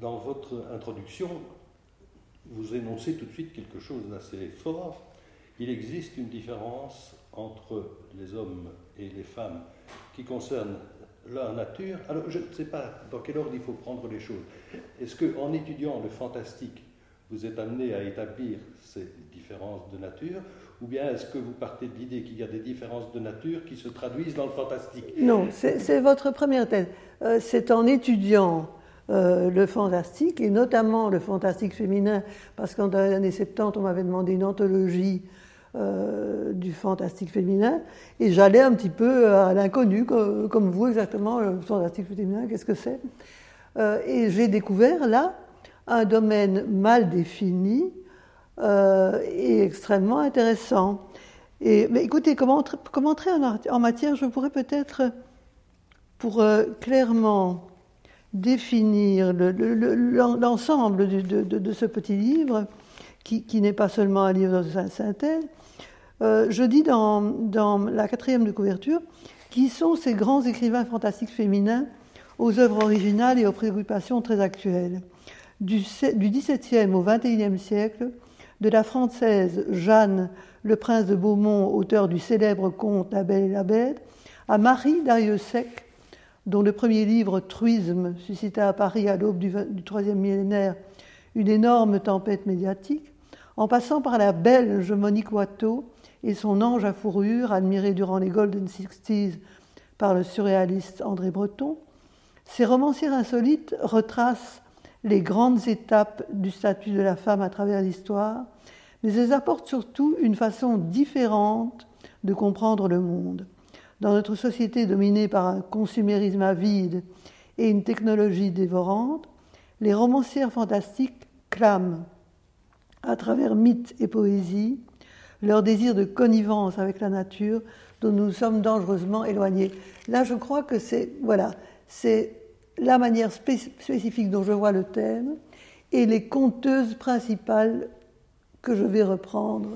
dans votre introduction, vous énoncez tout de suite quelque chose d'assez fort. Il existe une différence entre les hommes et les femmes qui concerne leur nature. Alors, je ne sais pas dans quel ordre il faut prendre les choses. Est-ce qu'en étudiant le fantastique, vous êtes amené à établir ces différences de nature ou bien est-ce que vous partez de l'idée qu'il y a des différences de nature qui se traduisent dans le fantastique? Non, c'est votre première thèse. Euh, c'est en étudiant euh, le fantastique, et notamment le fantastique féminin, parce qu'en les années 70, on m'avait demandé une anthologie euh, du fantastique féminin, et j'allais un petit peu à l'inconnu, comme, vous exactement, le fantastique féminin, qu'est-ce que c'est? Et j'ai découvert là un domaine mal défini, euh, et extrêmement intéressant. Et, mais écoutez, comment, entrer en, matière? Je pourrais peut-être, pour euh, clairement définir l'ensemble de, ce petit livre, qui, n'est pas seulement un livre de synthèse, euh, je dis dans, la quatrième de couverture qui sont ces grands écrivains fantastiques féminins aux œuvres originales et aux préoccupations très actuelles. Du, du XVIIe au XXIe siècle, de la française Jeanne le prince de Beaumont, auteur du célèbre conte La Belle et la Bête, à Marie Dariussec, dont le premier livre Truisme suscita à Paris à l'aube du, troisième millénaire une énorme tempête médiatique, en passant par la belge Monique Watteau et son ange à fourrure, admiré durant les Golden Sixties par le surréaliste André Breton, ces romanciers insolites retracent les grandes étapes du statut de la femme à travers l'histoire, mais elles apportent surtout une façon différente de comprendre le monde. Dans notre société dominée par un consumérisme avide et une technologie dévorante, les romancières fantastiques clament, à travers mythes et poésie, leur désir de connivence avec la nature dont nous sommes dangereusement éloignés. Là, je crois que c'est voilà, c'est la manière spécifique dont je vois le thème et les conteuses principales que je vais reprendre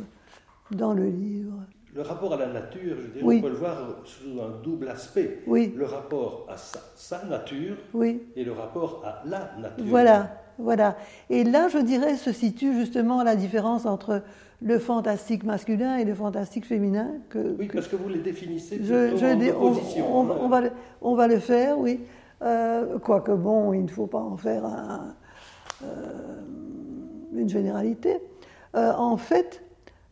dans le livre. Le rapport à la nature, je dirais, on peut le voir sous un double aspect. Oui. Le rapport à sa, nature oui. et le rapport à la nature. Voilà, voilà. Et là, je dirais, se situe justement la différence entre le fantastique masculin et le fantastique féminin. Que, oui, parce que vous les définissez je, je, en opposition. On, on, va on va le faire, oui. Euh, quoique bon, il ne faut pas en faire euh, une généralité. Euh, en fait,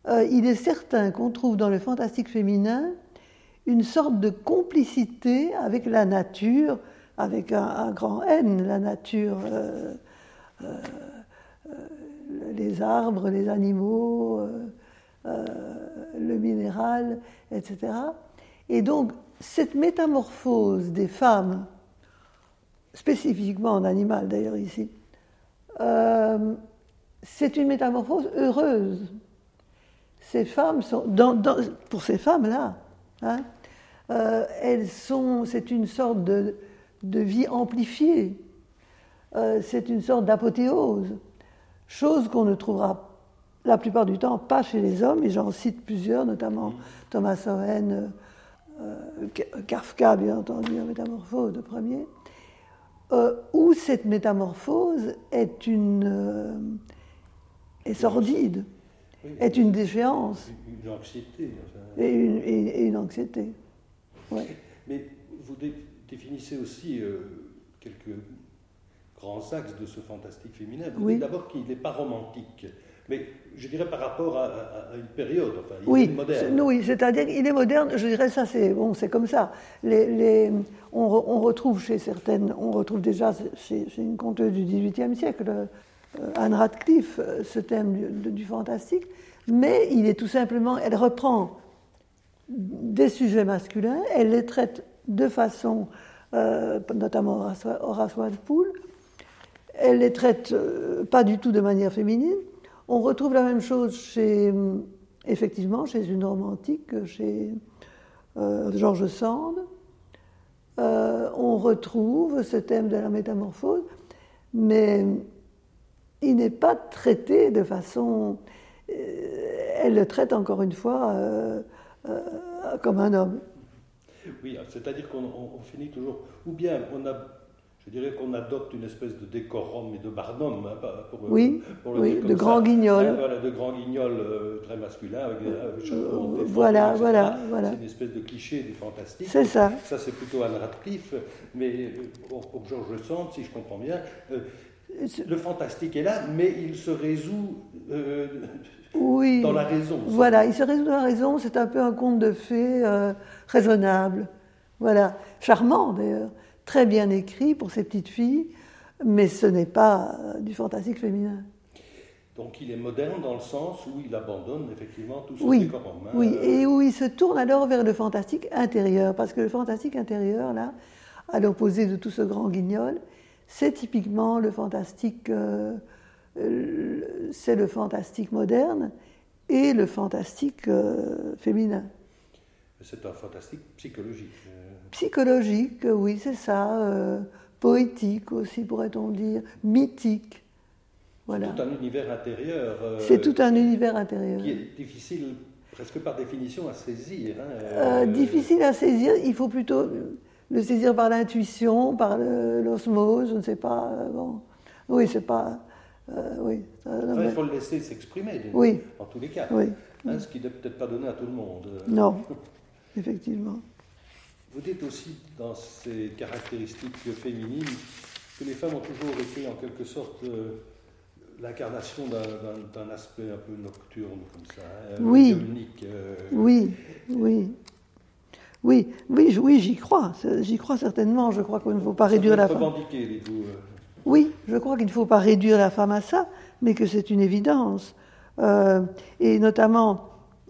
il est certain qu'on trouve dans le fantastique féminin une sorte de complicité avec la nature, avec un, grand N, la nature, les arbres, les animaux, le minéral, etc. Et donc, cette métamorphose des femmes spécifiquement en animal d'ailleurs ici, euh, c'est une métamorphose heureuse. Ces femmes sont, pour ces femmes-là, hein, euh, elles sont, c'est une sorte de, vie amplifiée, euh, c'est une sorte d'apothéose, chose qu'on ne trouvera la plupart du temps pas chez les hommes, et j'en cite plusieurs, notamment Thomas Owen, Kafka, bien entendu, en métamorphose de premier. Euh, où cette métamorphose est une euh, est sordide, est une déchéance. Une, anxiété. et, une, anxiété. Mais vous définissez aussi euh, quelques grands axes de ce fantastique féminin. Vous dites d'abord qu'il n'est pas romantique. Mais je dirais par rapport à, une période, enfin, il oui, est moderne. Oui, c'est-à-dire qu'il est moderne, je dirais ça, c'est bon, c'est comme ça. Les, on, retrouve chez certaines, on retrouve déjà chez, une conteuse du XVIIIe siècle, euh, Anne Radcliffe, euh, ce thème du, fantastique, mais il est tout simplement, elle reprend des sujets masculins, elle les traite de façon, euh, notamment Horace, Horace Walpole, elle les traite pas du tout de manière féminine, on retrouve la même chose chez, effectivement, chez une romantique, chez euh, Georges Sand. Euh, on retrouve ce thème de la métamorphose, mais il n'est pas traité de façon. Euh, elle le traite encore une fois comme un homme. Oui, c'est-à-dire qu'on finit toujours. Ou bien on a je dirais qu'on adopte une espèce de décorum et de barnum hein, pour, oui, pour le oui, dire de comme grand ça. guignol. Hein, voilà, de grand guignol euh, très masculin avec des euh, chapeaux voilà, voilà, voilà. C'est une espèce de cliché du fantastique. C'est ça. Ça, c'est plutôt Anne Radcliffe, mais euh, pour, pour Georges Sand, si je comprends bien, euh, le fantastique est là, mais il se résout euh, Oui. dans la raison. Voilà, il se résout dans la raison, c'est un peu un conte de fées euh, raisonnable. Voilà, charmant d'ailleurs, très bien écrit pour ces petites filles, mais ce n'est pas euh, du fantastique féminin. Donc il est moderne dans le sens où il abandonne effectivement tout ce Oui, décorum. hein. oui, et où il se tourne alors vers le fantastique intérieur, parce que le fantastique intérieur, là, à l'opposé de tout ce grand guignol, c'est typiquement le fantastique, euh, c'est le fantastique moderne et le fantastique euh, féminin. C'est un fantastique psychologique. Psychologique, oui, c'est ça. euh, poétique aussi, pourrait-on dire. Mythique. Voilà. Tout un univers intérieur. euh, C'est tout un univers intérieur. Qui est difficile, presque par définition, à saisir. hein, difficile à saisir, il faut plutôt le saisir par l'intuition, par l'osmose, je ne sais pas. euh, bon. Oui, c'est pas. euh, oui. enfin, il faut le laisser s'exprimer, Oui. en tous les cas. Oui. Hein, ce qui n'est peut-être pas donné à tout le monde. Non, effectivement. Vous dites aussi dans ces caractéristiques féminines que les femmes ont toujours été en quelque sorte euh, l'incarnation d'un- aspect un peu nocturne comme ça, hein, Oui. euh, Oui, oui. Oui, oui, oui j'y crois. J'y crois certainement. Je crois qu'il ne faut pas ça réduire la femme. euh. Oui, je crois qu'il ne faut pas réduire la femme à ça, mais que c'est une évidence. Euh, et notamment,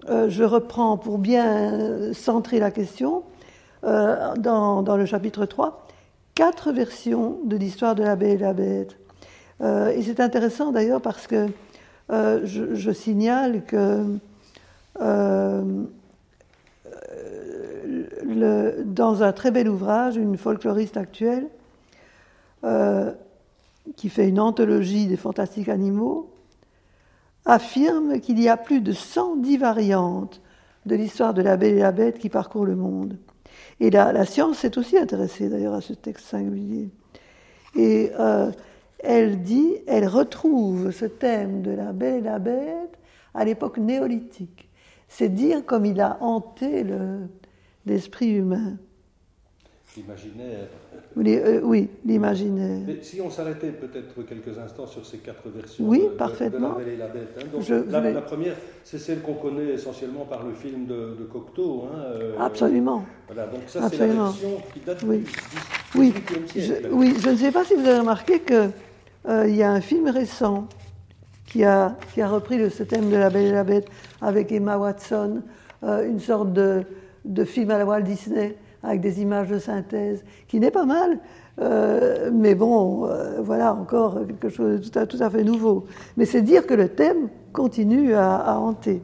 euh, je reprends pour bien centrer la question, euh, dans, dans le chapitre 3, quatre versions de l'histoire de la Belle et la Bête. Et c'est intéressant d'ailleurs parce que je, je signale que dans un très bel ouvrage, une folkloriste actuelle, euh, qui fait une anthologie des fantastiques animaux, affirme qu'il y a plus de 110 variantes de l'histoire de la Belle et la Bête qui parcourt le monde. Et la, la science s'est aussi intéressée d'ailleurs à ce texte singulier. Et euh, elle dit, elle retrouve ce thème de la Belle et la Bête à l'époque néolithique. C'est dire comme il a hanté le- l'esprit humain. L'imaginaire. Euh, oui, l'imaginaire. Mais si on s'arrêtait peut-être quelques instants sur ces quatre versions Oui, de, parfaitement. de La Belle et la Bête. hein. Donc, Je la, première, c'est celle qu'on connaît essentiellement par le film de, de Cocteau. hein, euh, Absolument. Voilà, donc ça c'est la Absolument. version qui date Oui. du Oui, 18e je, oui, je ne sais pas si vous avez remarqué qu'il y a un film récent qui a, qui a repris le, ce thème de La Belle et la Bête avec Emma Watson, euh, une sorte de, de film à la Walt Disney avec des images de synthèse, qui n'est pas mal, euh, mais bon, euh, voilà encore quelque chose de tout à, tout à fait nouveau. Mais c'est dire que le thème continue à, à hanter.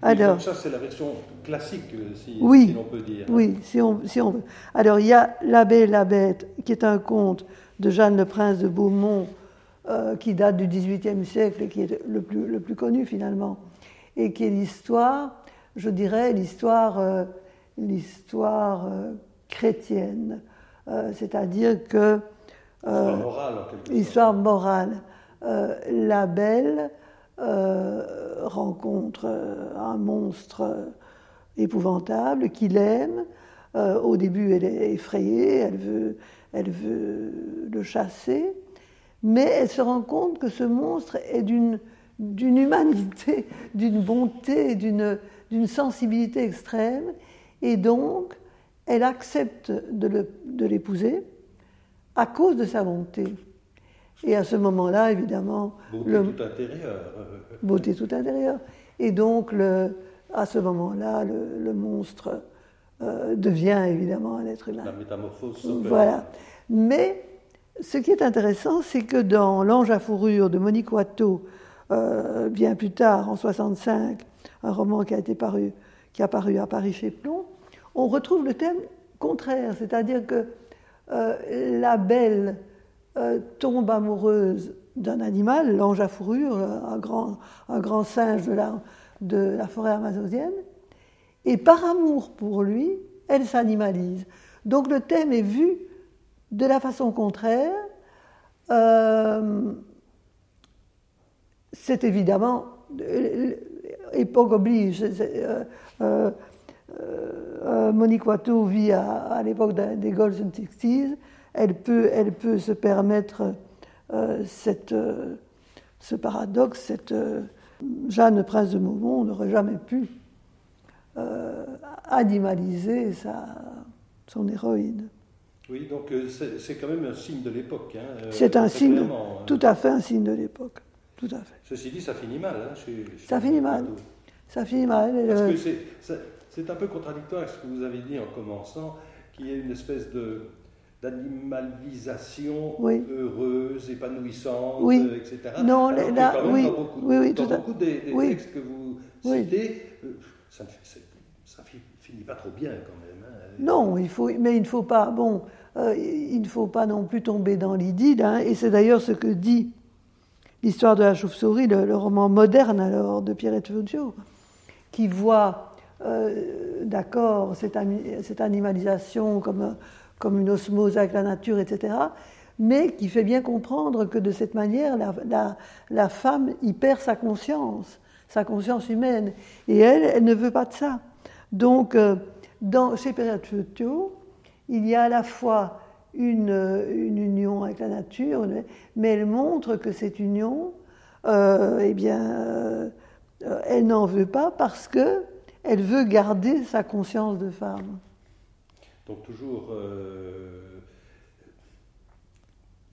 Alors, ça c'est la version classique, euh, si, Oui. si l'on peut dire. Oui, si on, si on veut. Alors, il y a La Belle et la Bête, qui est un conte de Jeanne le Prince de Beaumont, euh, qui date du XVIIIe siècle et qui est le plus, le plus connu finalement, et qui est l'histoire, je dirais, l'histoire, l'histoire euh, chrétienne. Euh, C'est-à-dire que. euh, Histoire morale en quelque sorte. Histoire morale. La belle rencontre un monstre épouvantable qu'il aime. Euh, au début, elle est effrayée, elle veut, elle veut le chasser, mais elle se rend compte que ce monstre est d'une d'une humanité, d'une bonté, d'une d'une sensibilité extrême, et donc elle accepte de l'épouser à cause de sa bonté. Et à ce moment-là, évidemment, Beauté le, tout intérieure. beauté tout intérieure. Et donc, le, à ce moment-là, le, le monstre euh, devient évidemment un être humain. La métamorphose. Voilà. Mais ce qui est intéressant, c'est que dans L'Ange à fourrure de Monique Watteau, euh, bien plus tard, en 65, un roman qui a été paru, qui a paru à Paris chez Plon, on retrouve le thème contraire, c'est-à-dire que euh, la belle euh, tombe amoureuse d'un animal, l'ange à fourrure, un grand, un grand singe de la, forêt amazonienne, et par amour pour lui, elle s'animalise. Donc le thème est vu De la façon contraire, euh, c'est évidemment, époque oblige, Monique Watteau vit à, l'époque des Golden Sixties, elle peut, elle peut se permettre cette, ce paradoxe, cette Jeanne Prince de Maumont n'aurait jamais pu euh, animaliser sa, son héroïne. Oui, donc euh, c'est quand même un signe de l'époque. Hein, euh, c'est un signe, tout à fait un signe de l'époque. Tout à fait. Ceci dit, ça finit mal. Hein, ça finit mal. Ça finit mal. Parce que c'est un peu contradictoire avec ce que vous avez dit en commençant, qu'il y a une espèce de d'animalisation heureuse, épanouissante, etc. Non, là, oui, dans beaucoup, oui, oui, dans beaucoup des, textes que vous citez, ça, ça, finit pas trop bien quand même. Hein. Non, il faut, mais il ne faut pas, bon, euh, il ne faut pas non plus tomber dans l'idylle, hein, et c'est d'ailleurs ce que dit l'histoire de la chauve-souris, le, roman moderne alors de Pierrette Fuccio, qui voit, euh, d'accord, cette, animalisation comme comme une osmose avec la nature, etc., mais qui fait bien comprendre que de cette manière, la, femme y perd sa conscience, sa conscience humaine. Et elle, elle ne veut pas de ça. Donc, euh, dans, chez Photo, il y a à la fois une, une, union avec la nature, mais elle montre que cette union, euh, eh bien, euh, elle n'en veut pas parce que elle veut garder sa conscience de femme. Donc toujours euh,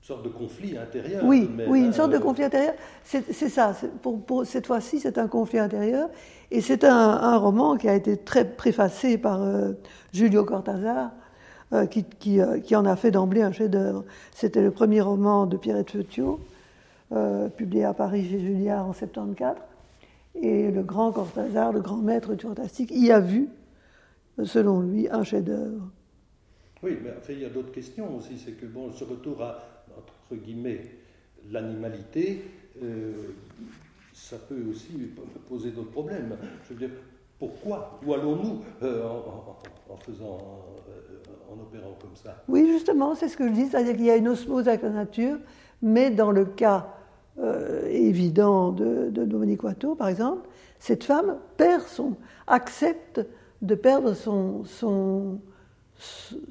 une sorte de conflit intérieur. Oui, oui, une sorte de conflit intérieur. C'est ça. Pour, cette fois-ci, c'est un conflit intérieur. Et c'est un, roman qui a été très préfacé par Julio Cortázar, euh, qui, en a fait d'emblée un chef-d'œuvre. C'était le premier roman de Pierrette Feutio, publié à Paris chez Julliard en 74. Et le grand Cortázar, le grand maître du fantastique, y a vu, selon lui, un chef-d'œuvre. Oui, mais il y a d'autres questions aussi. C'est que, bon, ce retour à, entre guillemets, l'animalité, euh, ça peut aussi poser d'autres problèmes. Je veux dire, pourquoi Où allons-nous euh, en, faisant, euh, en opérant comme ça Oui, justement, c'est ce que je dis, c'est-à-dire qu'il y a une osmose avec la nature, mais dans le cas évident de, de Dominique Watteau, par exemple, cette femme perd son, accepte de perdre son, son,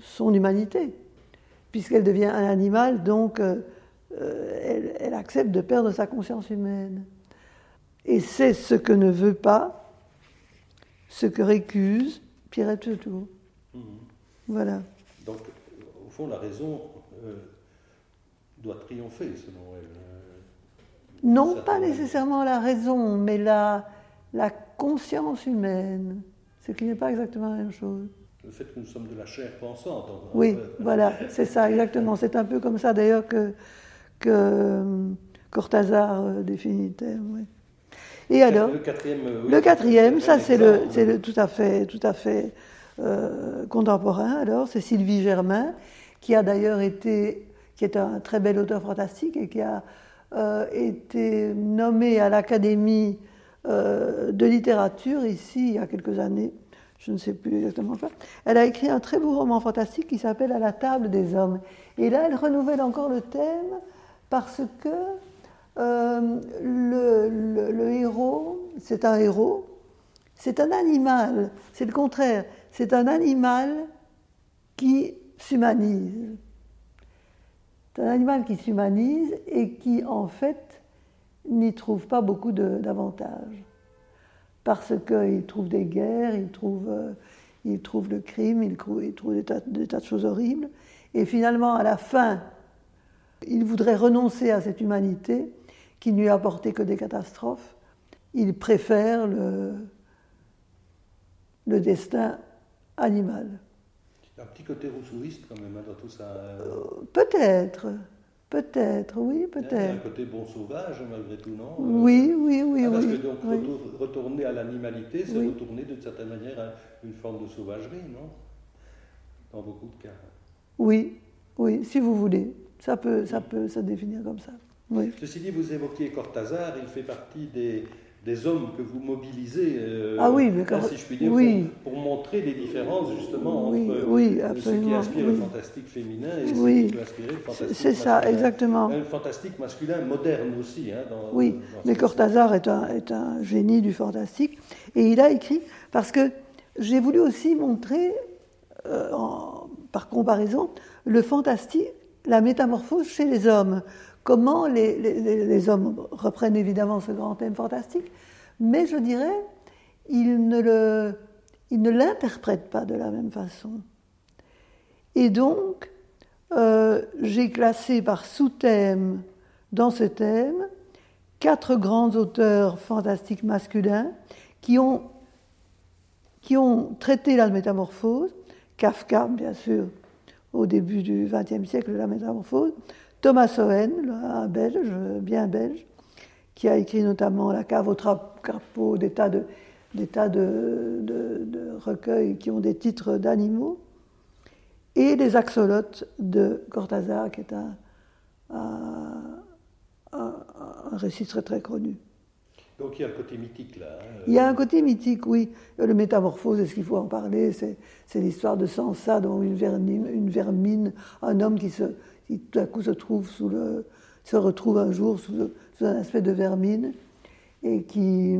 son humanité, puisqu'elle devient un animal, donc euh, euh, elle, accepte de perdre sa conscience humaine. Et c'est ce que ne veut pas, ce que récuse Pierrette Tour. Voilà. Donc, au fond, la raison euh, doit triompher, selon elle. Non, pas nécessairement la raison, mais la, la conscience humaine, ce qui n'est pas exactement la même chose le fait que nous sommes de la chair pensante. Oui, voilà, c'est ça, exactement. C'est un peu comme ça d'ailleurs que, que euh, Cortázar euh, définit oui. Et alors, le quatrième, euh, le quatrième ça c'est le, c'est le, tout à fait, tout à fait contemporain. Alors, c'est Sylvie Germain, qui a d'ailleurs été, qui est un très bel auteur fantastique et qui a été nommé à l'Académie de littérature ici il y a quelques années je ne sais plus exactement quoi. Elle a écrit un très beau roman fantastique qui s'appelle À la table des hommes. Et là, elle renouvelle encore le thème parce que euh, le, héros, c'est un héros, c'est un animal, c'est le contraire, c'est un animal qui s'humanise. C'est un animal qui s'humanise et qui, en fait, n'y trouve pas beaucoup d'avantages parce qu'il trouve des guerres, il trouve, euh, le crime, il trouve, des, tas, de choses horribles. Et finalement, à la fin, il voudrait renoncer à cette humanité qui ne lui a que des catastrophes. Il préfère le, le destin animal. Un petit côté rousseauiste quand même hein, dans tout ça. Euh, peut-être. Peut-être, oui, peut-être. Un côté bon sauvage, malgré tout, non? Oui, oui, oui. Ah, parce que donc, retourner à l'animalité, c'est retourner d'une certaine manière à une forme de sauvagerie, non? Dans beaucoup de cas. Oui, oui, si vous voulez. Ça peut, ça peut se définir comme ça. Oui. Ceci dit, vous évoquiez Cortázar, il fait partie des, des hommes que vous mobilisez, euh, ah oui, mais si je puis dire, oui. pour, montrer les différences justement oui, entre oui, euh, ce qui inspire le fantastique féminin et ce qui peut le fantastique C'est ça, exactement. Le fantastique masculin moderne aussi. Hein, dans, oui, mais Cortázar est un, est un génie du fantastique. Et il a écrit, parce que j'ai voulu aussi montrer, euh, par comparaison, le fantastique, la métamorphose chez les hommes. Comment les, hommes reprennent évidemment ce grand thème fantastique, mais je dirais, ils ne, le, ils ne l'interprètent pas de la même façon. Et donc, euh, j'ai classé par sous-thème, dans ce thème, quatre grands auteurs fantastiques masculins qui ont, qui ont traité la métamorphose. Kafka, bien sûr, au début du XXe siècle, la métamorphose. Thomas Owen, un belge, bien belge, qui a écrit notamment La cave au crapaud, des tas de, des tas de, de, recueils qui ont des titres d'animaux, et Les axolotes de Cortázar, qui est un, un, récit très très connu. Donc il y a un côté mythique là. Hein, il y a un côté mythique, oui. Le métamorphose, est-ce qu'il faut en parler? C'est l'histoire de Sansa, dont une vermine, une vermine, un homme qui se, qui tout à coup se trouve se retrouve un jour sous, un aspect de vermine et qui,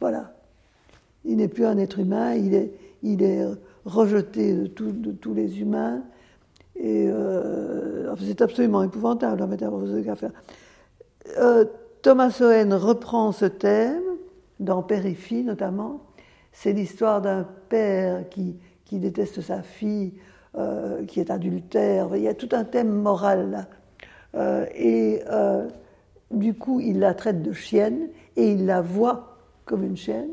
voilà, il n'est plus un être humain, il est, il est rejeté de, tous les humains. Et euh, c'est absolument épouvantable la métamorphose de Kafka. Euh, Thomas Owen reprend ce thème, dans Périphie notamment. C'est l'histoire d'un père qui, qui déteste sa fille euh, qui est adultère. Il y a tout un thème moral là. Euh, et euh, du coup, il la traite de chienne et il la voit comme une chienne.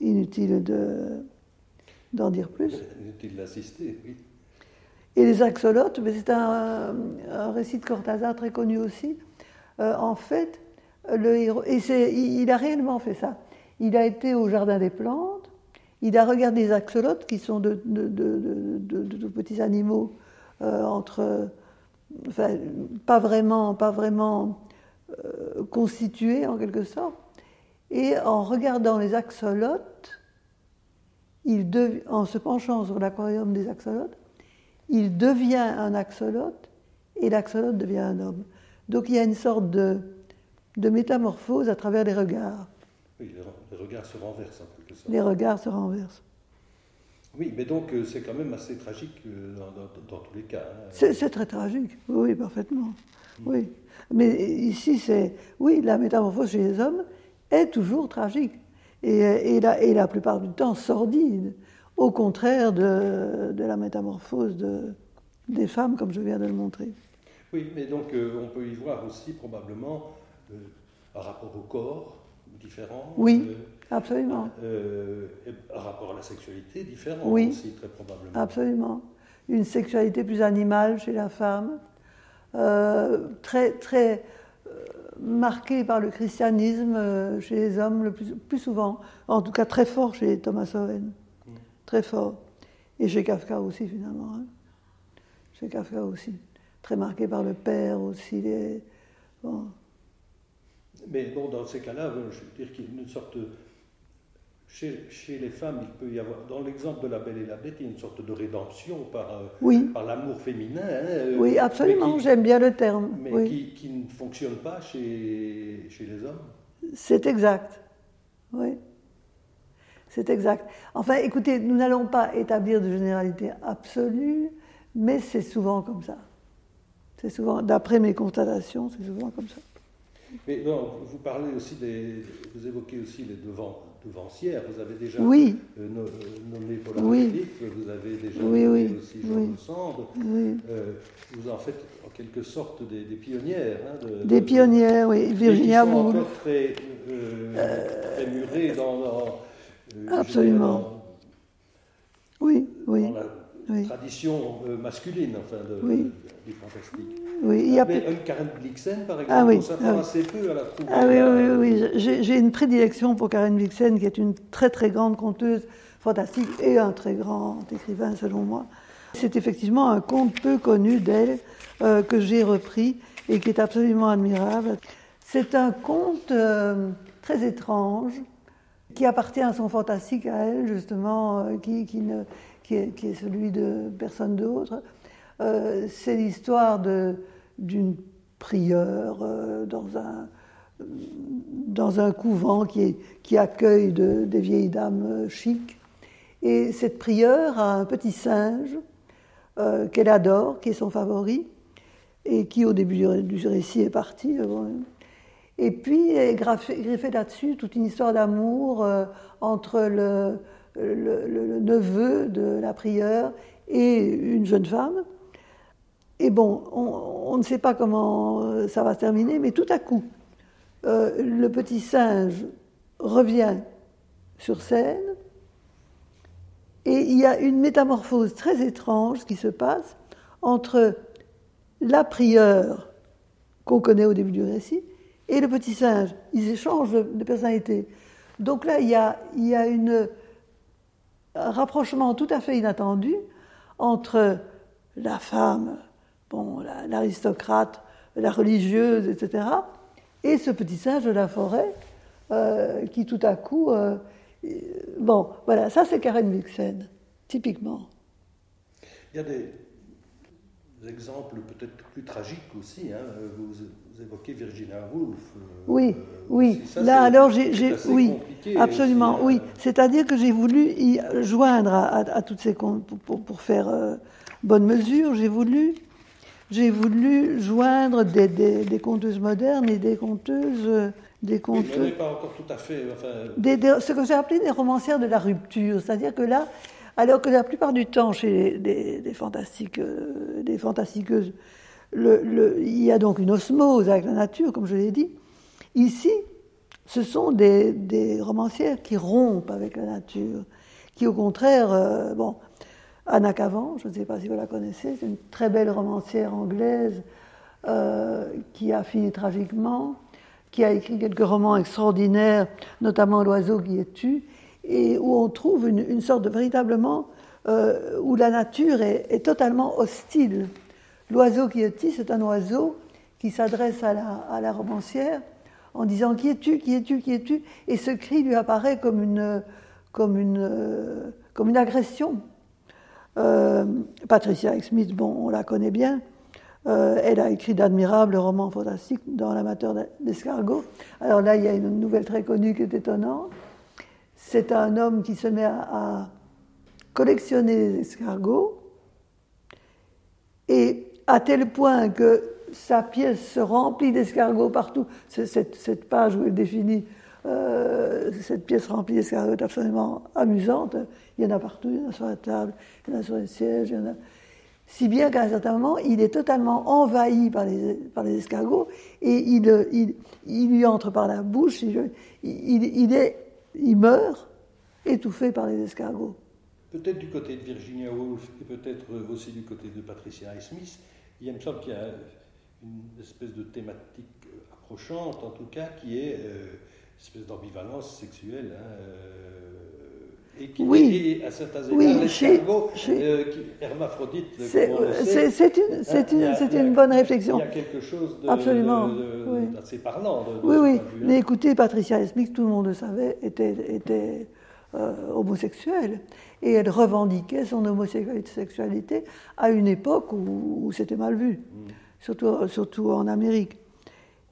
Inutile de, d'en dire plus. Inutile d'assister, oui. Et les axolotes, mais c'est un, récit de Cortázar très connu aussi. en fait, le héros, et il a réellement fait ça. Il a été au Jardin des Plantes il a regardé les axolotes, qui sont de, petits animaux euh, entre, pas vraiment, pas vraiment euh, constitués en quelque sorte. Et en regardant les axolotes, en se penchant sur l'aquarium des axolotes, il devient un axolote et l'axolote devient un homme. Donc il y a une sorte de métamorphose à travers les regards. Oui, les regards se renversent en quelque sorte. Les regards se renversent. Oui, mais donc euh, c'est quand même assez tragique euh, dans, tous les cas. Hein. C'est très tragique, oui, parfaitement. Oui. Mais ici, c'est. Oui, la métamorphose chez les hommes est toujours tragique. Et, et, la, et la, plupart du temps sordide, au contraire de, de la métamorphose de, des femmes, comme je viens de le montrer. Oui, mais donc euh, on peut y voir aussi probablement, par rapport au corps, différents. Oui, euh, absolument. Euh, rapport à la sexualité, différent oui, aussi, très probablement. Absolument. Une sexualité plus animale chez la femme, euh, très, très euh, marquée par le christianisme chez les hommes le plus, plus, souvent, en tout cas très fort chez Thomas Owen, mm. très fort. Et chez Kafka aussi, finalement. Hein. Chez Kafka aussi. Très marqué par le père aussi. Les, bon. Mais bon, dans ces cas-là, je veux dire qu'il y a une sorte. Chez, chez, les femmes, il peut y avoir, dans l'exemple de la Belle et la Bête, il y a une sorte de rédemption par, euh, par l'amour féminin. Hein, euh, oui, absolument, j'aime bien le terme. Mais qui, qui, ne fonctionne pas chez, chez les hommes. C'est exact. Oui. C'est exact. Enfin, écoutez, nous n'allons pas établir de généralité absolue, mais c'est souvent comme ça. C'est souvent, d'après mes constatations, c'est souvent comme ça. Mais non, vous parlez aussi des. Vous évoquez aussi les devant, devancières. Vous avez déjà oui. Euh, nommé Paul oui. vous avez déjà oui, nommé aussi Jean de Sand. Euh, vous en faites en quelque sorte des, pionnières. Hein, des pionnières, oui. Virginia Woolf. Qui sont encore très, euh, très murées dans. dans absolument. oui, oui. Dans la tradition masculine, enfin, de, du fantastique. Oui, il y a Mais une Karen Blixen, par exemple, ah oui, ça ah assez peu à la. Ah oui, oui, oui, j'ai une prédilection pour Karen Blixen, qui est une très très grande conteuse fantastique et un très grand écrivain, selon moi. C'est effectivement un conte peu connu d'elle euh, que j'ai repris et qui est absolument admirable. C'est un conte euh, très étrange qui appartient à son fantastique à elle, justement, euh, qui, ne, qui, est, celui de personne d'autre. Euh, c'est l'histoire d'une prieure dans, un, dans un couvent qui, accueille des vieilles dames chics. Et cette prieure a un petit singe qu'elle adore, qui est son favori, et qui au début du, récit est parti. Et puis est greffé là-dessus toute une histoire d'amour euh, entre le, neveu de la prieure et une jeune femme. Et bon, on, ne sait pas comment euh, ça va se terminer, mais tout à coup, euh, le petit singe revient sur scène et il y a une métamorphose très étrange qui se passe entre la prieure qu'on connaît au début du récit et le petit singe. Ils échangent de, personnalité. Donc là, il y a, un rapprochement tout à fait inattendu entre la femme, bon, l'aristocrate, la, religieuse, etc., et ce petit singe de la forêt euh, qui tout à coup... Euh, bon, voilà, ça c'est Karen Vixen, typiquement. Il y a des, exemples peut-être plus tragiques aussi. Hein. Vous, évoquez Virginia Woolf. Euh, oui, oui. Là, alors, j'ai, oui, absolument, oui. Euh, C'est-à-dire que j'ai voulu y joindre à, toutes ces pour, pour, faire bonne mesure. J'ai voulu, j'ai voulu joindre des, des, des, conteuses modernes et des conteuses. des conteuses. pas encore tout à fait. ce que j'ai appelé des romancières de la rupture. C'est-à-dire que là, alors que la plupart du temps, chez des, fantastiques, euh, des fantastiqueuses, il y a donc une osmose avec la nature, comme je l'ai dit. Ici, ce sont des, romancières qui rompent avec la nature, qui au contraire, euh, bon, Anna Cavant, je ne sais pas si vous la connaissez, c'est une très belle romancière anglaise euh, qui a fini tragiquement, qui a écrit quelques romans extraordinaires, notamment L'oiseau qui est tu, et où on trouve une, sorte de véritablement, euh, où la nature est, totalement hostile. L'oiseau qui est c'est un oiseau qui s'adresse à la, romancière en disant Qui es-tu Qui es-tu Qui es-tu Et ce cri lui apparaît comme une, comme une, comme une agression. Euh, Patricia Smith, bon, on la connaît bien. Euh, elle a écrit d'admirables romans fantastiques dans L'amateur d'escargot. Alors là, il y a une nouvelle très connue qui est étonnante c'est un homme qui se met à, collectionner les escargots, et à tel point que sa pièce se remplit d'escargots partout. Cette, page où il définit euh, cette pièce remplie d'escargots est absolument amusante. Il y en a partout, il y en a sur la table, il y en a sur les sièges, il y en a... Si bien qu'à un certain moment, il est totalement envahi par les, escargots et il, lui entre par la bouche, il, meurt étouffé par les escargots. Peut-être du côté de Virginia Woolf et peut-être aussi du côté de Patricia Smith, il me semble qu'il y a une espèce de thématique approchante, en tout cas, qui est euh, espèce d'ambivalence sexuelle. Hein, euh, et qui oui. à certains égards, oui, l'escargot, euh, hermaphrodite, c'est une, c'est une, une, une, bonne réflexion. Il y a quelque chose de, d'assez parlant. oui, oui. Mais écoutez, Patricia Smith, tout le monde le savait, était, était euh, homosexuelle. Et elle revendiquait son homosexualité à une époque où, c'était mal vu, mm. surtout, surtout en Amérique.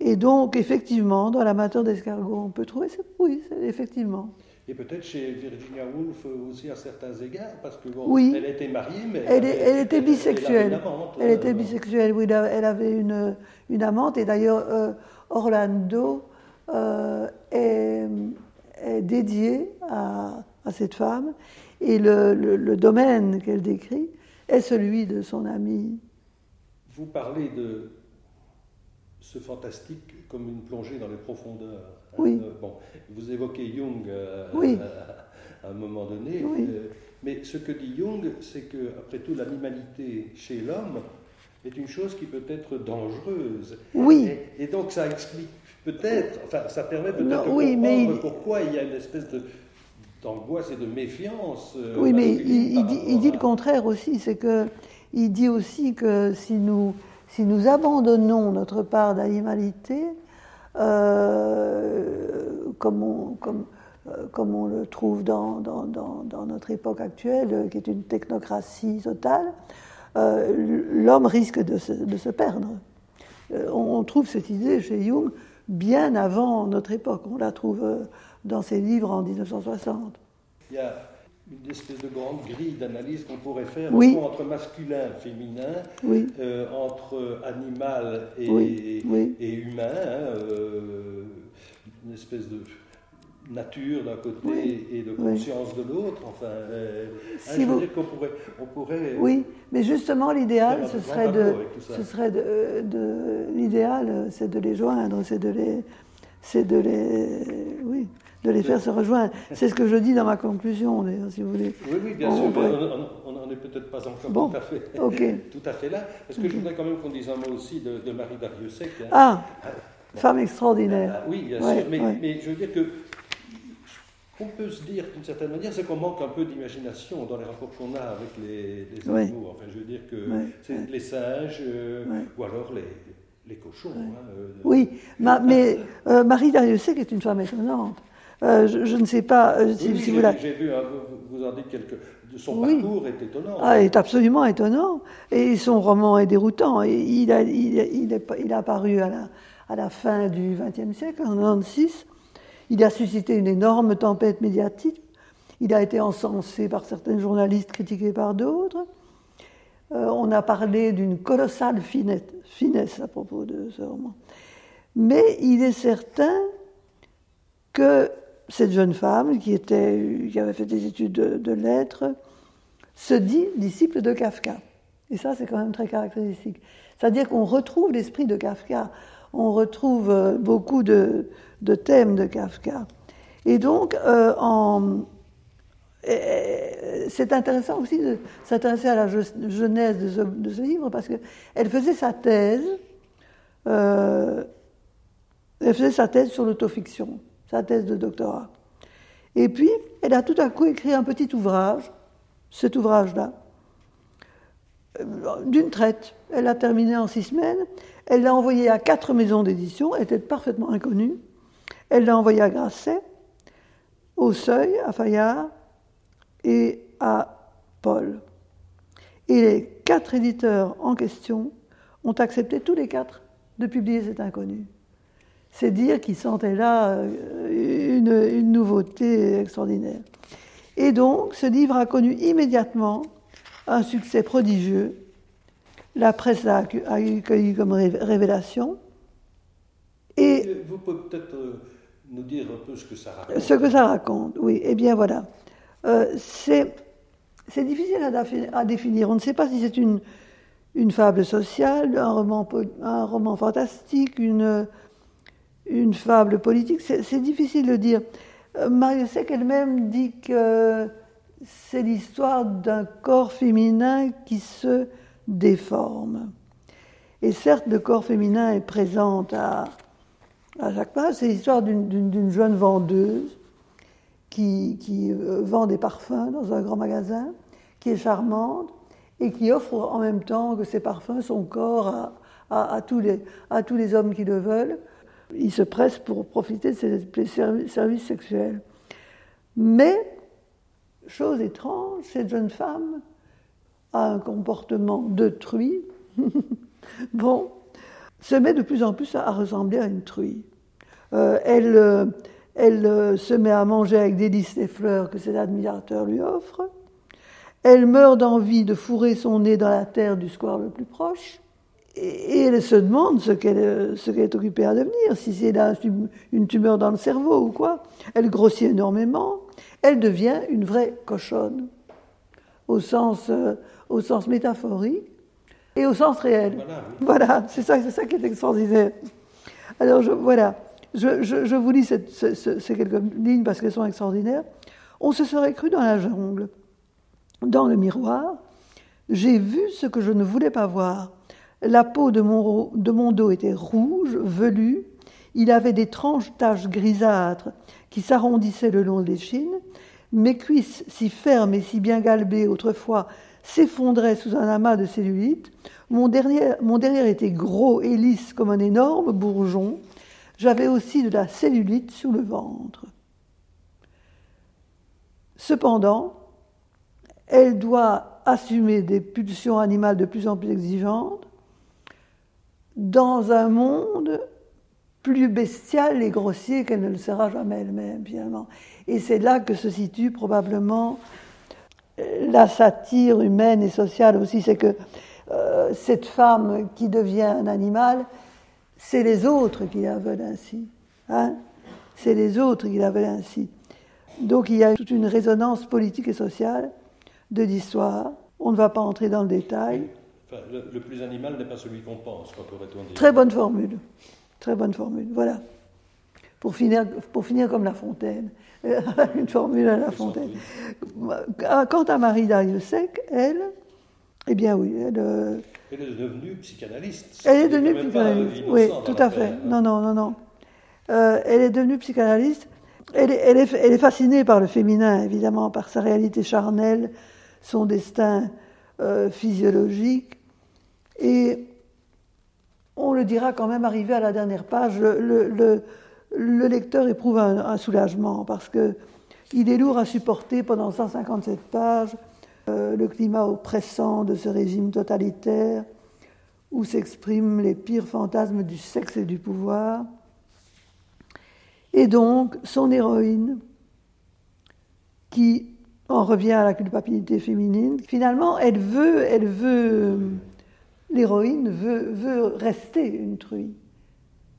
Et donc, effectivement, dans l'amateur d'escargot, on peut trouver ça. Oui, effectivement et peut-être chez Virginia Woolf aussi à certains égards, parce que oui. elle était mariée, mais elle, elle, était bisexuelle. Elle, était euh, bisexuelle, oui, elle avait une, une amante, et d'ailleurs euh, Orlando euh, est, est, dédié à, à, cette femme, et le, le, domaine qu'elle décrit est celui de son ami. Vous parlez de ce fantastique comme une plongée dans les profondeurs. Oui. Euh, bon, vous évoquez Jung euh, à, un moment donné, euh, mais ce que dit Jung, c'est que après tout, l'animalité chez l'homme est une chose qui peut être dangereuse. Oui. Et, donc ça explique peut-être, enfin ça permet peut-être de comprendre pourquoi il y a une espèce de d'angoisse et de méfiance. oui, mais il, dit, il dit le contraire aussi, c'est que il dit aussi que si nous si nous abandonnons notre part d'animalité, comme on, comme, on, le trouve dans, notre époque actuelle, qui est une technocratie totale, l'homme risque de se, perdre. On, trouve cette idée chez Jung bien avant notre époque. On la trouve dans ses livres en 1960. Il y a une espèce de grande grille d'analyse qu'on pourrait faire entre masculin, féminin, euh, entre animal et, et, humain, hein, euh, une espèce de nature d'un côté et de conscience de l'autre. Enfin, euh, hein, je veux dire qu'on pourrait, on pourrait. Oui, mais justement, l'idéal, ce serait de, ce serait de, de l'idéal, c'est de les joindre, c'est de les, c'est de les, oui, de les faire se rejoindre. C'est ce que je dis dans ma conclusion, si vous voulez. Oui, oui, bien sûr, on n'en est peut-être pas encore tout, à fait, tout à fait là. Parce que je voudrais quand même qu'on dise un mot aussi de, Marie Dariussec. Hein. Ah, ah femme extraordinaire. Ah, oui, bien sûr, mais, je veux dire que qu'on peut se dire d'une certaine manière, c'est qu'on manque un peu d'imagination dans les rapports qu'on a avec les, animaux. Enfin, je veux dire que c'est les singes, euh, ou alors les, les cochons. Hein, euh, oui, mais euh, Marie Dariussec est une femme étonnante. Euh, je, ne sais pas euh, si, vous J'ai vu, hein, vous, en dites quelque. Son parcours est étonnant. Ah, est absolument étonnant. Et son roman est déroutant. il, a, il, est, il a apparu à la, à la fin du XXe siècle, en 1996. Il a suscité une énorme tempête médiatique. Il a été encensé par certains journalistes, critiqué par d'autres. Euh, on a parlé d'une colossale finesse à propos de ce roman. Mais il est certain que cette jeune femme qui, était, qui avait fait des études de, lettres se dit disciple de Kafka. Et ça, c'est quand même très caractéristique. C'est-à-dire qu'on retrouve l'esprit de Kafka, on retrouve euh, beaucoup de, thèmes de Kafka. Et donc, euh, c'est intéressant aussi de s'intéresser à la genèse de ce, livre parce qu'elle faisait sa thèse, euh, elle faisait sa thèse sur l'autofiction sa thèse de doctorat. Et puis, elle a tout à coup écrit un petit ouvrage, cet ouvrage-là, euh, d'une traite. Elle l'a terminé en six semaines. Elle l'a envoyé à quatre maisons d'édition, était parfaitement inconnue. Elle l'a envoyé à Grasset, au Seuil, à Fayard et à Paul. Et les quatre éditeurs en question ont accepté tous les quatre de publier cet inconnu c'est dire qu'il sentait là euh, une, nouveauté extraordinaire. Et donc, ce livre a connu immédiatement un succès prodigieux. La presse l'a accueilli comme révélation. Et vous pouvez peut-être euh, nous dire un peu ce que ça raconte? Ce que ça raconte, oui. Eh bien voilà. Euh, c'est difficile à, définir. On ne sait pas si c'est une, une fable sociale, un roman, un roman fantastique, une, une fable politique, c'est difficile de dire. Euh, Marie elle-même dit que c'est l'histoire d'un corps féminin qui se déforme. Et certes, le corps féminin est présent à, à chaque page. C'est l'histoire d'une jeune vendeuse qui, qui, euh, vend des parfums dans un grand magasin, qui est charmante et qui offre en même temps que ses parfums son corps à, à, tous, les, à tous les hommes qui le veulent il se presse pour profiter de ses services sexuels. Mais, chose étrange, cette jeune femme a un comportement de truie. bon, se met de plus en plus à, ressembler à une truie. Euh, elle, euh, euh, se met à manger avec délice les fleurs que ses admirateurs lui offrent. Elle meurt d'envie de fourrer son nez dans la terre du square le plus proche et elle se demande ce qu'elle est occupée à devenir, si c'est une tumeur dans le cerveau ou quoi. Elle grossit énormément. Elle devient une vraie cochonne, au sens, euh, au sens métaphorique et au sens réel. Voilà, c'est ça, ça qui est extraordinaire. Alors je, voilà, je, je, vous lis ces quelques lignes parce qu'elles sont extraordinaires. On se serait cru dans la jungle. Dans le miroir, j'ai vu ce que je ne voulais pas voir la peau de mon, dos était rouge, velue. Il avait d'étranges taches grisâtres qui s'arrondissaient le long des chines. Mes cuisses, si fermes et si bien galbées autrefois, s'effondraient sous un amas de cellulite. Mon derrière, mon derrière était gros et lisse comme un énorme bourgeon. j'avais aussi de la cellulite sous le ventre. Cependant, elle doit assumer des pulsions animales de plus en plus exigeantes dans un monde plus bestial et grossier qu'elle ne le sera jamais elle-même, finalement. Et c'est là que se situe probablement euh, la satire humaine et sociale aussi. C'est que euh, cette femme qui devient un animal, c'est les autres qui la veulent ainsi. Hein c'est les autres qui la veulent ainsi. Donc il y a toute une résonance politique et sociale de l'histoire. On ne va pas entrer dans le détail. Le, plus animal n'est pas celui qu'on pense, pourrait-on dire. Très bonne formule. Très bonne formule. Voilà. Pour finir, pour finir comme La Fontaine. une formule à La Fontaine. Quant à Marie Dariussec, elle, eh bien oui, elle. Euh, elle est devenue psychanalyste. Elle est devenue psychanalyste, oui, tout à fait. Hein. Non, non, non, non. Euh, elle est devenue psychanalyste elle est, fascinée par le féminin, évidemment, par sa réalité charnelle, son destin euh, physiologique. Et on le dira quand même, arrivé à la dernière page, le, lecteur éprouve un, soulagement parce que il est lourd à supporter pendant 157 pages euh, le climat oppressant de ce régime totalitaire où s'expriment les pires fantasmes du sexe et du pouvoir. Et donc, son héroïne, qui en revient à la culpabilité féminine, finalement, elle veut, elle veut, l'héroïne veut, veut rester une truie.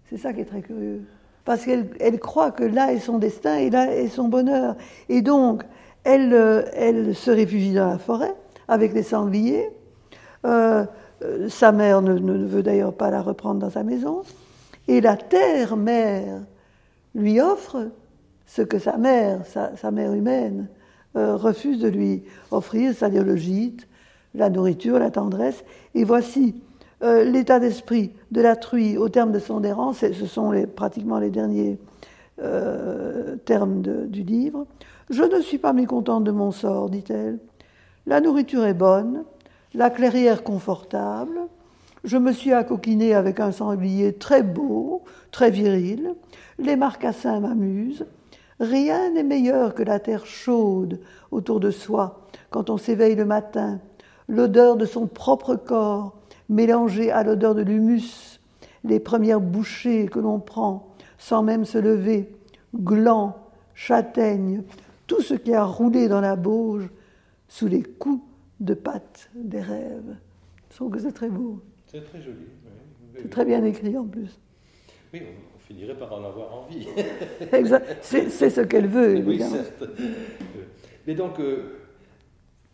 C'est ça qui est très curieux. Parce qu'elle elle croit que là est son destin et là est son bonheur. Et donc, elle, elle se réfugie dans la forêt avec les sangliers. Euh, sa mère ne, veut d'ailleurs pas la reprendre dans sa maison. Et la terre-mère lui offre ce que sa mère, sa, mère humaine, euh, refuse de lui offrir, sa logite, la nourriture, la tendresse. Et voici euh, l'état d'esprit de la truie au terme de son errance, ce sont pratiquement les derniers euh, termes du livre. Je ne suis pas mécontente de mon sort, dit-elle. La nourriture est bonne, la clairière confortable, je me suis accoquinée avec un sanglier très beau, très viril. Les marcassins m'amusent. Rien n'est meilleur que la terre chaude autour de soi quand on s'éveille le matin, l'odeur de son propre corps mélangée à l'odeur de l'humus, les premières bouchées que l'on prend sans même se lever, gland, châtaigne, tout ce qui a roulé dans la bauge sous les coups de pattes des rêves. Je trouve que c'est très beau. C'est très joli. C'est très bien écrit en plus. Oui, on, finirait par en avoir envie. exact. C'est ce qu'elle veut, évidemment. Oui, certes. Mais donc, euh,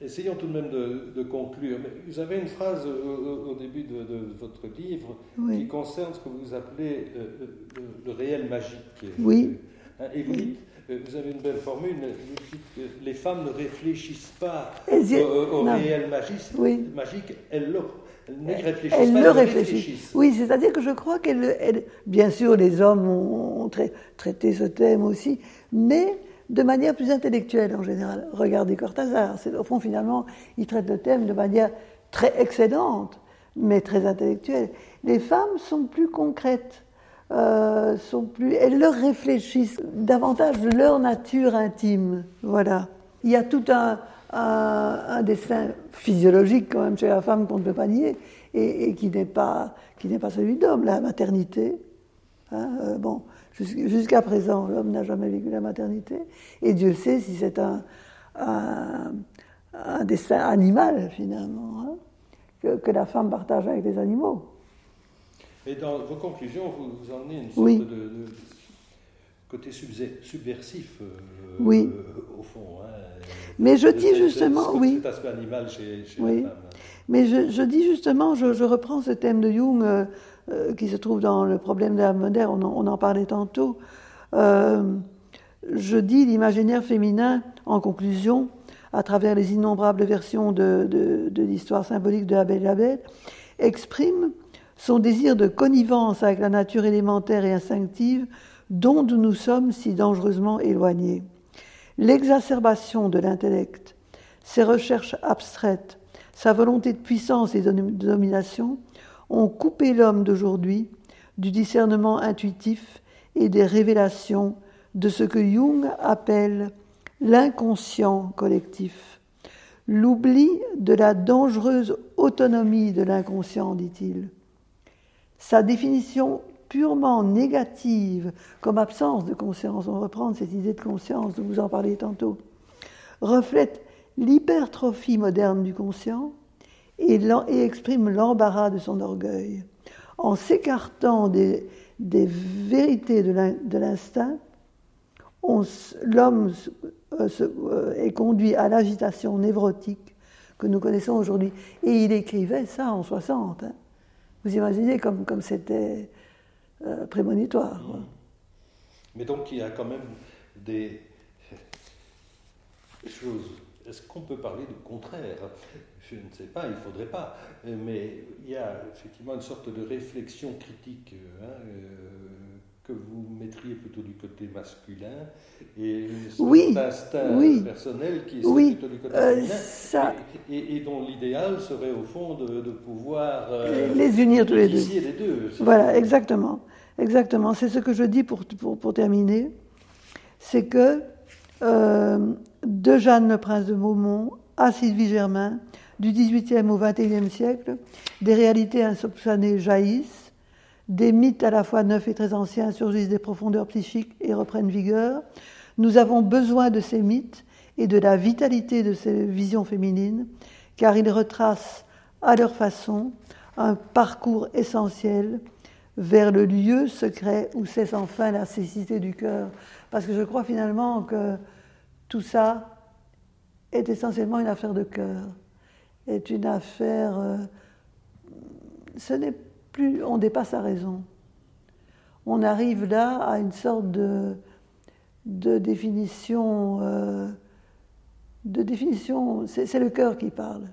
essayons tout de même de, conclure. Vous avez une phrase au, début de, votre livre qui concerne ce que vous appelez euh, euh, le, réel magique. Oui. Hein, et vous dites vous avez une belle formule, vous dites que les femmes ne réfléchissent pas au, réel magique, oui. magique elles le elle le réfléchit. Oui, c'est-à-dire que je crois qu'elle. bien sûr, les hommes ont, traité ce thème aussi, mais de manière plus intellectuelle en général. Regardez Cortázar, au fond, finalement, il traite le thème de manière très excellente, mais très intellectuelle. Les femmes sont plus concrètes. Euh, sont plus, elles leur réfléchissent davantage leur nature intime. Voilà. Il y a tout un, un, dessin physiologique quand même chez la femme qu'on ne peut pas nier et, qui n'est pas, qui pas celui d'homme, la maternité. Hein, euh, bon, jusqu'à présent, l'homme n'a jamais vécu la maternité et Dieu sait si c'est un, un, destin animal finalement hein, que, la femme partage avec les animaux. Et dans vos conclusions, vous, vous emmenez une sorte de, côté subversif euh, oui. au fond. Hein. Mais je dis justement, oui. Mais je, dis justement, je, reprends ce thème de Jung euh, euh, qui se trouve dans le problème de la moderne, on en, parlait tantôt. Euh, je dis l'imaginaire féminin, en conclusion, à travers les innombrables versions de, l'histoire symbolique de la Belle exprime son désir de connivence avec la nature élémentaire et instinctive dont nous sommes si dangereusement éloignés. L'exacerbation de l'intellect, ses recherches abstraites, sa volonté de puissance et de domination ont coupé l'homme d'aujourd'hui du discernement intuitif et des révélations de ce que Jung appelle l'inconscient collectif, l'oubli de la dangereuse autonomie de l'inconscient, dit-il. Sa définition purement négative, comme absence de conscience, on reprend cette idée de conscience dont vous en parliez tantôt, reflète l'hypertrophie moderne du conscient et, exprime l'embarras de son orgueil. En s'écartant des, vérités de l'instinct, l'homme euh, euh, est conduit à l'agitation névrotique que nous connaissons aujourd'hui. Et il écrivait ça en 60. Hein. Vous imaginez comme c'était euh, prémonitoire. Mais donc il y a quand même des choses. Est-ce qu'on peut parler de contraire? Je ne sais pas, il ne faudrait pas. Mais il y a effectivement une sorte de réflexion critique hein, que vous mettriez plutôt du côté masculin et une sorte oui, d'instinct oui, personnel qui est oui, plutôt du côté euh, féminin ça, et, et, dont l'idéal serait au fond de, de pouvoir euh, les unir tous les deux. les deux. Voilà, exactement. Exactement. C'est ce que je dis pour, pour, pour terminer. C'est que euh, de Jeanne le Prince de Beaumont à Sylvie Germain, du XVIIIe au XXIe siècle, des réalités insoupçonnées jaillissent des mythes à la fois neufs et très anciens surgissent des profondeurs psychiques et reprennent vigueur. Nous avons besoin de ces mythes et de la vitalité de ces visions féminines, car ils retracent à leur façon un parcours essentiel vers le lieu secret où cesse enfin la cécité du cœur. Parce que je crois finalement que tout ça est essentiellement une affaire de cœur, est une affaire... Euh, ce n'est plus on dépasse sa raison. On arrive là à une sorte de, de définition, euh, de définition, c'est le cœur qui parle.